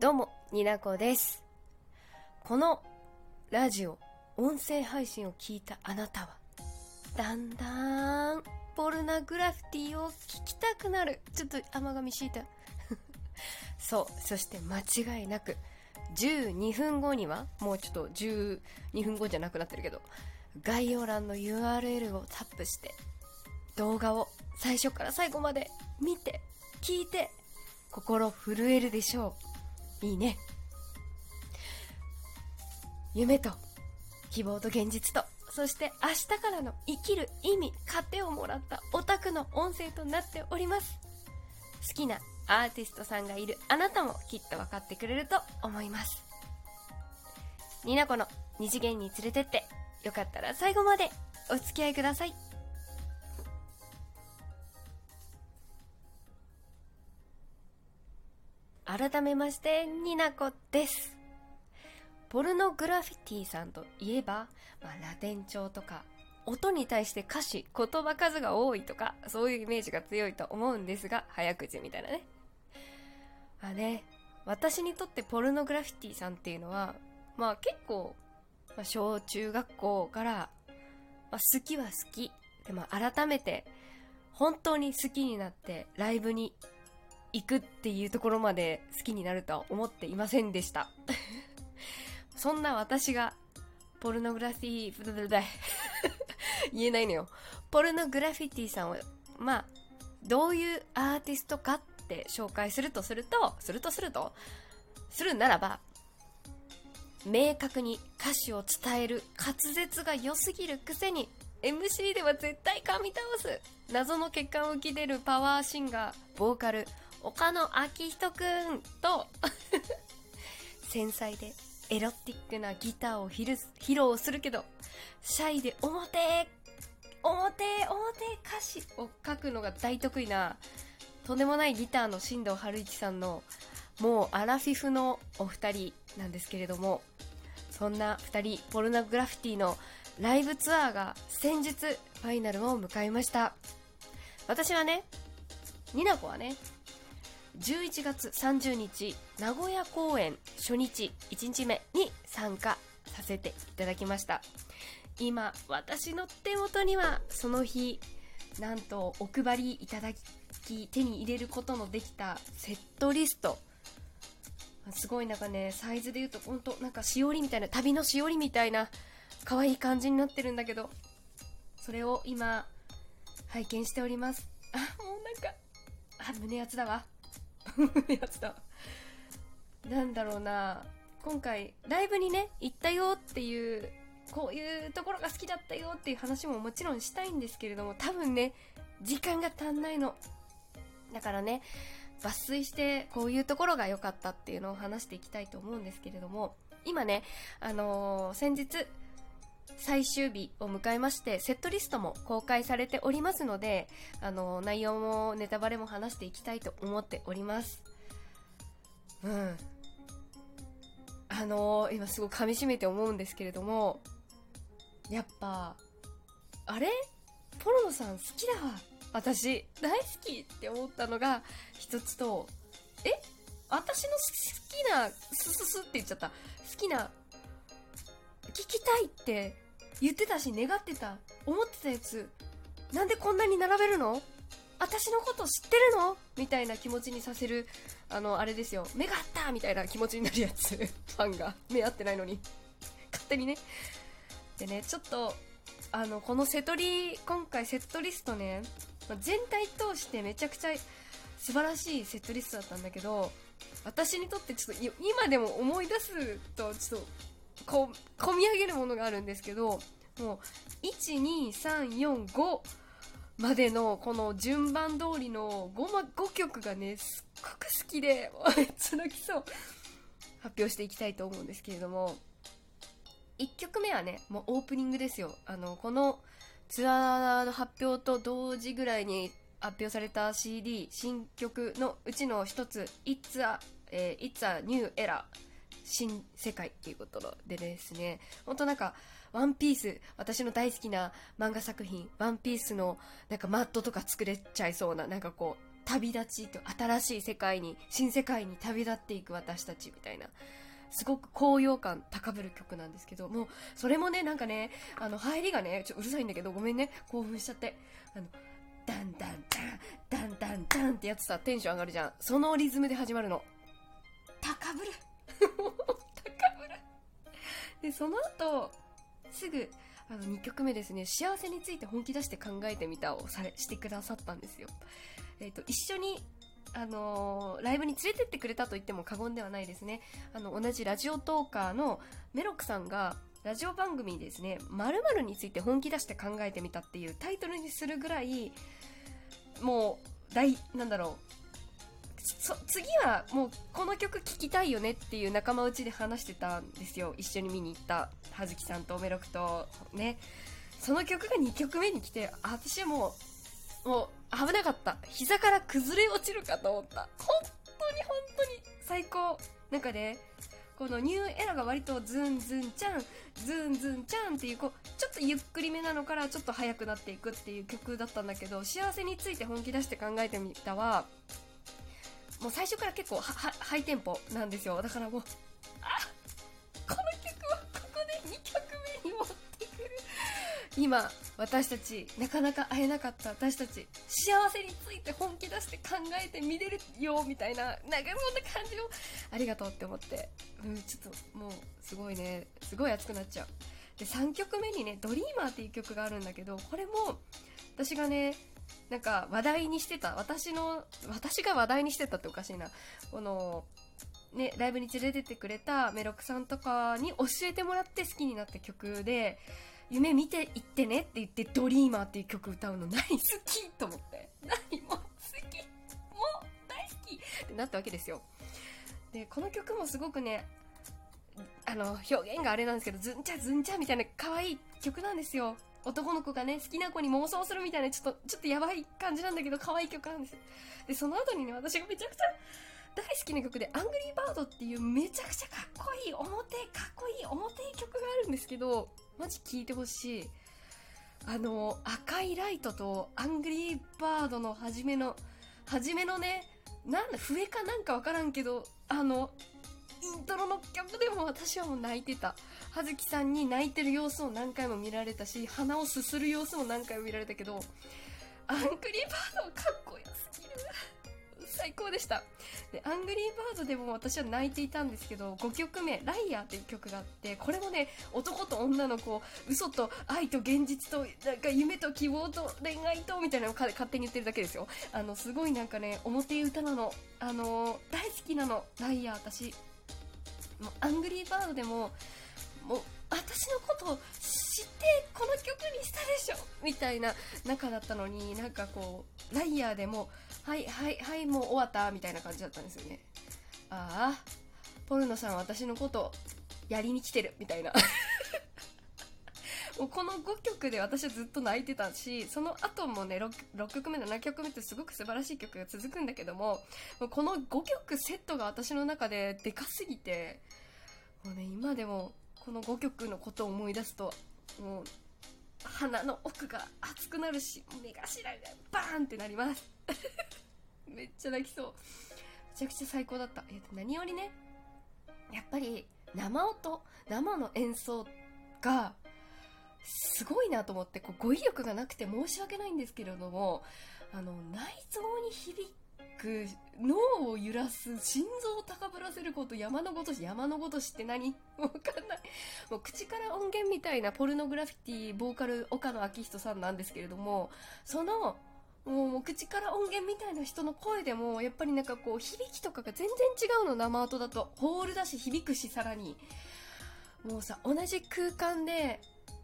どうも、になこです。このラジオ、音声配信を聞いたあなたは、だんだん、ポルナグラフィティを聞きたくなる。ちょっと甘噛みしいた。そう、そして間違いなく、12分後には、もうちょっと12分後じゃなくなってるけど、概要欄の URL をタップして、動画を最初から最後まで見て、聞いて、心震えるでしょう。いいね。夢と、希望と現実と、そして明日からの生きる意味、糧をもらったオタクの音声となっております。好きなアーティストさんがいるあなたもきっと分かってくれると思います。になこの二次元に連れてって、よかったら最後までお付き合いください。改めまして、になこです。ポルノグラフィティさんといえば、まあ、ラテン調とか、音に対して歌詞、言葉数が多いとか、そういうイメージが強いと思うんですが、早口みたいなねま。あね、私にとってポルノグラフィティさんっていうのは、まあ結構、まあ、小中学校から、まあ、好きは好き。でも改めて、本当に好きになってライブに行くっていうところまで好きになるとは思っていませんでした。そんな私が、ポルノグラフィー、言えないのよ。ポルノグラフィティさんを、まあ、どういうアーティストかって紹介するとすると、するとすると、するならば、明確に歌詞を伝える滑舌が良すぎるくせに MC では絶対噛み倒す謎の血管浮き出るパワーシンガーボーカル岡野昭人くんと 繊細でエロティックなギターを披露披露するけどシャイで表表表歌詞を書くのが大得意なとんでもないギターの新藤春一さんのもうアラフィフのお二人なんですけれどもそんな二人ポルノグラフィティのライブツアーが先日ファイナルを迎えました。私はねニナコはね11月30日名古屋公演初日1日目に参加させていただきました。今私の手元にはその日なんとお配りいただき手に入れることのできたセットリスト。すごいなんかねサイズで言うと本当なんかしおりみたいな旅のしおりみたいな可愛い感じになってるんだけど。それを今拝見しております。あもうなんかあ胸熱だわ。胸熱だなんだろうな。今回ライブにね行ったよっていうこういうところが好きだったよっていう話ももちろんしたいんですけれども多分ね時間が足んないの。だからね抜粋してこういうところが良かったっていうのを話していきたいと思うんですけれども今ね、あのー先日最終日を迎えましてセットリストも公開されておりますので、あの内容もネタバレも話していきたいと思っております。うん。あの今すごい噛み締めて思うんですけれどもやっぱあれ？ポロノさん好きだわ。私大好きって思ったのが一つとえ？私の好きなスススって言っちゃった。好きな聞きたいって言ってたし願ってた思ってたやつ。なんでこんなに並べるの？私のこと知ってるの？みたいな気持ちにさせるあのあれですよ。目が合ったみたいな気持ちになるやつ。ファンが。目合ってないのに。勝手にね。でねちょっとあのこのセトリ今回セットリストね全体通してめちゃくちゃ素晴らしいセットリストだったんだけど私にとってちょっと今でも思い出すとちょっとこう込み上げるものがあるんですけどもう12345までのこの順番通りの 5, ま5曲がねすっごく好きでもうめっちゃ泣きそう。発表していきたいと思うんですけれども1曲目はねもうオープニングですよ。あのこのツアーの発表と同時ぐらいに発表された CD 新曲のうちの一つ「It's a,、えー It's a New Era」新世界っていうことでですね本当なんかワンピース私の大好きな漫画作品ワンピースのなんかマットとか作れちゃいそうななんかこう旅立ちと新しい世界に新世界に旅立っていく私たちみたいなすごく高揚感高ぶる曲なんですけどもうそれもねなんかねあの入りがねちょうるさいんだけどごめんね興奮しちゃってあのダンダンダンダンダンダンってやつさテンション上がるじゃん。そのリズムで始まるの。高ぶでその後すぐあの2曲目ですね幸せについて本気出して考えてみたをされしてくださったんですよえ、ー、と一緒にあのー、ライブに連れてってくれたと言っても過言ではないですね。あの、同じラジオトーカーのメロクさんが、ラジオ番組ですね、〇〇について本気出して考えてみたっていうタイトルにするぐらい、もう、大、なんだろう、次はもうこの曲聴きたいよねっていう仲間内で話してたんですよ。一緒に見に行った葉月さんとメロクとね。その曲が2曲目に来て、私はもう、もう危なかった。膝から崩れ落ちるかと思った。本当に本当に最高。なんかね、このニューエラが割とズンズンちゃん、ズンズンちゃんっていう、こう、ちょっとゆっくりめなのからちょっと速くなっていくっていう曲だったんだけど、幸せについて本気出して考えてみたは、もう最初から結構ハイテンポなんですよ。だからもう、あこの曲はここで2曲目に持ってくる。今、私たち、なかなか会えなかった私たち、幸せについて本気出して考えてみれるよ、みたいな、なんかそんな感じを、ありがとうって思って、うん、ちょっともう、すごいね、すごい熱くなっちゃう。で、3曲目にね、ドリーマーっていう曲があるんだけど、これも、私がね、なんか話題にしてた、私の、私が話題にしてたっておかしいな。この、ね、ライブに連れてってくれたメロクさんとかに教えてもらって好きになった曲で、夢見ていってねって言ってドリーマーっていう曲歌うの何好きと思って。何も好きもう大好きってなったわけですよ。で、この曲もすごくね、あの、表現があれなんですけど、ズンチャズンチャみたいな可愛い曲なんですよ。男の子がね、好きな子に妄想するみたいな、ちょっと、ちょっとやばい感じなんだけど、可愛い曲なんです。で、その後にね、私がめちゃくちゃ大好きな曲で、アングリーバードっていうめちゃくちゃかっこいい、表、かっこいい、表曲があるんですけど、マジ聴いてほしい。あの、赤いライトとアングリーバードの初めの、初めのね、なんだ、笛かなんかわからんけど、あの、イントロの曲でも私はもう泣いてた。葉月さんに泣いてる様子を何回も見られたし、鼻をすする様子も何回も見られたけど、アングリーバードかっこよすぎる。最高でした。で、アングリーバードでも私は泣いていたんですけど、5曲目、ライアーっていう曲があって、これもね、男と女の子、嘘と愛と現実と、なんか夢と希望と恋愛と、みたいなのを勝手に言ってるだけですよ。あの、すごいなんかね、表歌なの。あの大好きなの、ライアー私。もう、アングリーバードでも、もう、私のことを知ってこの曲にしたでしょみたいな仲だったのになんかこうライアーでもはいはいはいもう終わったみたいな感じだったんですよね。ああポルノさん私のことやりに来てるみたいな。もうこの5曲で私はずっと泣いてたしその後もね 6, 6曲目7曲目ってすごく素晴らしい曲が続くんだけどもこの5曲セットが私の中ででかすぎてもうね今でもこの5曲のことを思い出すともう鼻の奥が熱くなるし目頭がバーンってなります。めっちゃ泣きそう。めちゃくちゃ最高だった、えー、と何よりねやっぱり生音生の演奏がすごいなと思ってこう語彙力がなくて申し訳ないんですけれどもあの内臓に響く脳を揺らす心臓を高ぶらせること山のごとし山のごとしって何？わかんない。もう口から音源みたいなポルノグラフィティボーカル岡野昭人さんなんですけれどもそのもう口から音源みたいな人の声でもやっぱりなんかこう響きとかが全然違うの生音だと。ホールだし響くしさらに。もうさ同じ空間で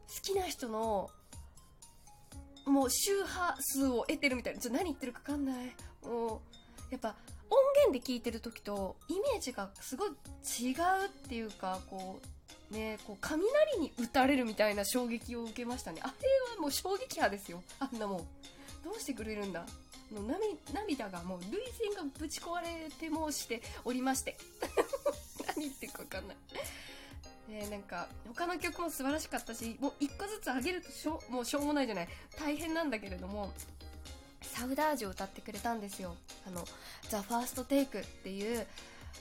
好きな人のもう周波数を得てるみたいな。ちょ何言ってるか分かんない。もうやっぱ音源で聞いてる時とイメージがすごい違うっていうかこうねこう雷に打たれるみたいな衝撃を受けましたね。あれはもう衝撃波ですよ。あんなもん。どうしてくれるんだ。の涙がもう涙腺がぶち壊れて申しておりまして。何言ってるか分かんない。ね、なんか他の曲も素晴らしかったしもう1個ずつ上げるとしょもうしょうもないじゃない。大変なんだけれどもサウダージを歌ってくれたんですよ。あの「ザ・ファーストテイクっていう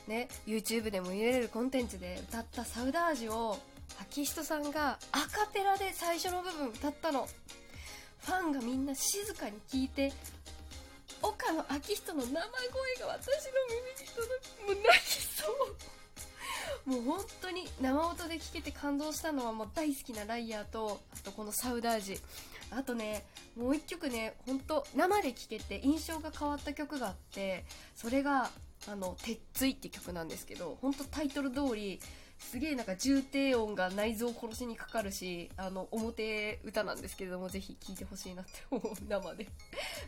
ね YouTube でも見れるコンテンツで歌ったサウダージを秋人さんがアカペラで最初の部分歌ったの。ファンがみんな静かに聞いて岡野昭人の生声が私の耳に届く。もう泣きそう。もう本当に生音で聴けて感動したのはもう大好きなライヤーとあとこのサウダージ。あとねもう一曲ね本当生で聴けて印象が変わった曲があってそれがあの「鉄槌」って曲なんですけど本当タイトル通りすげえなんか重低音が内臓を殺しにかかるしあの表歌なんですけれどもぜひ聴いてほしいなって思う生で。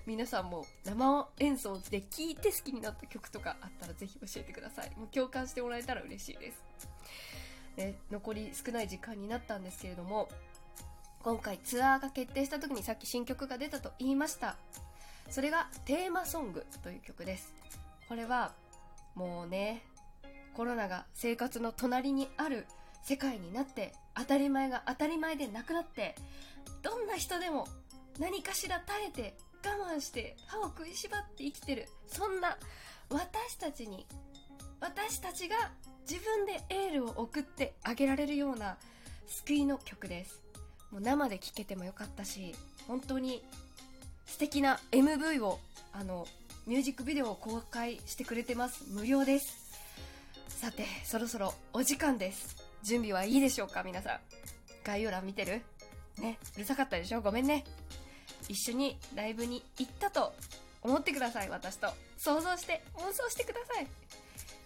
皆さんも生演奏で聴いて好きになった曲とかあったらぜひ教えてください。もう共感してもらえたら嬉しいです、ね、残り少ない時間になったんですけれども今回ツアーが決定した時にさっき新曲が出たと言いました。それがテーマソングという曲です。これはもうねコロナが生活の隣にある世界になって当たり前が当たり前でなくなってどんな人でも何かしら耐えて我慢して歯を食いしばって生きてる。そんな私たちに私たちが自分でエールを送ってあげられるような救いの曲です。もう生で聴けてもよかったし本当に素敵な MV をあのミュージックビデオを公開してくれてます。無料です。さてそろそろお時間です。準備はいいでしょうか皆さん。概要欄見てる？ねうるさかったでしょ？ごめんね。一緒にライブに行ったと思ってください私と。想像して妄想してください。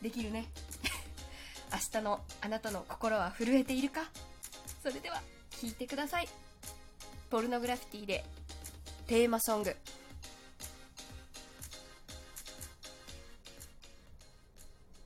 できるね。明日のあなたの心は震えているか？それでは聴いてください。ポルノグラフィティでテーマソング。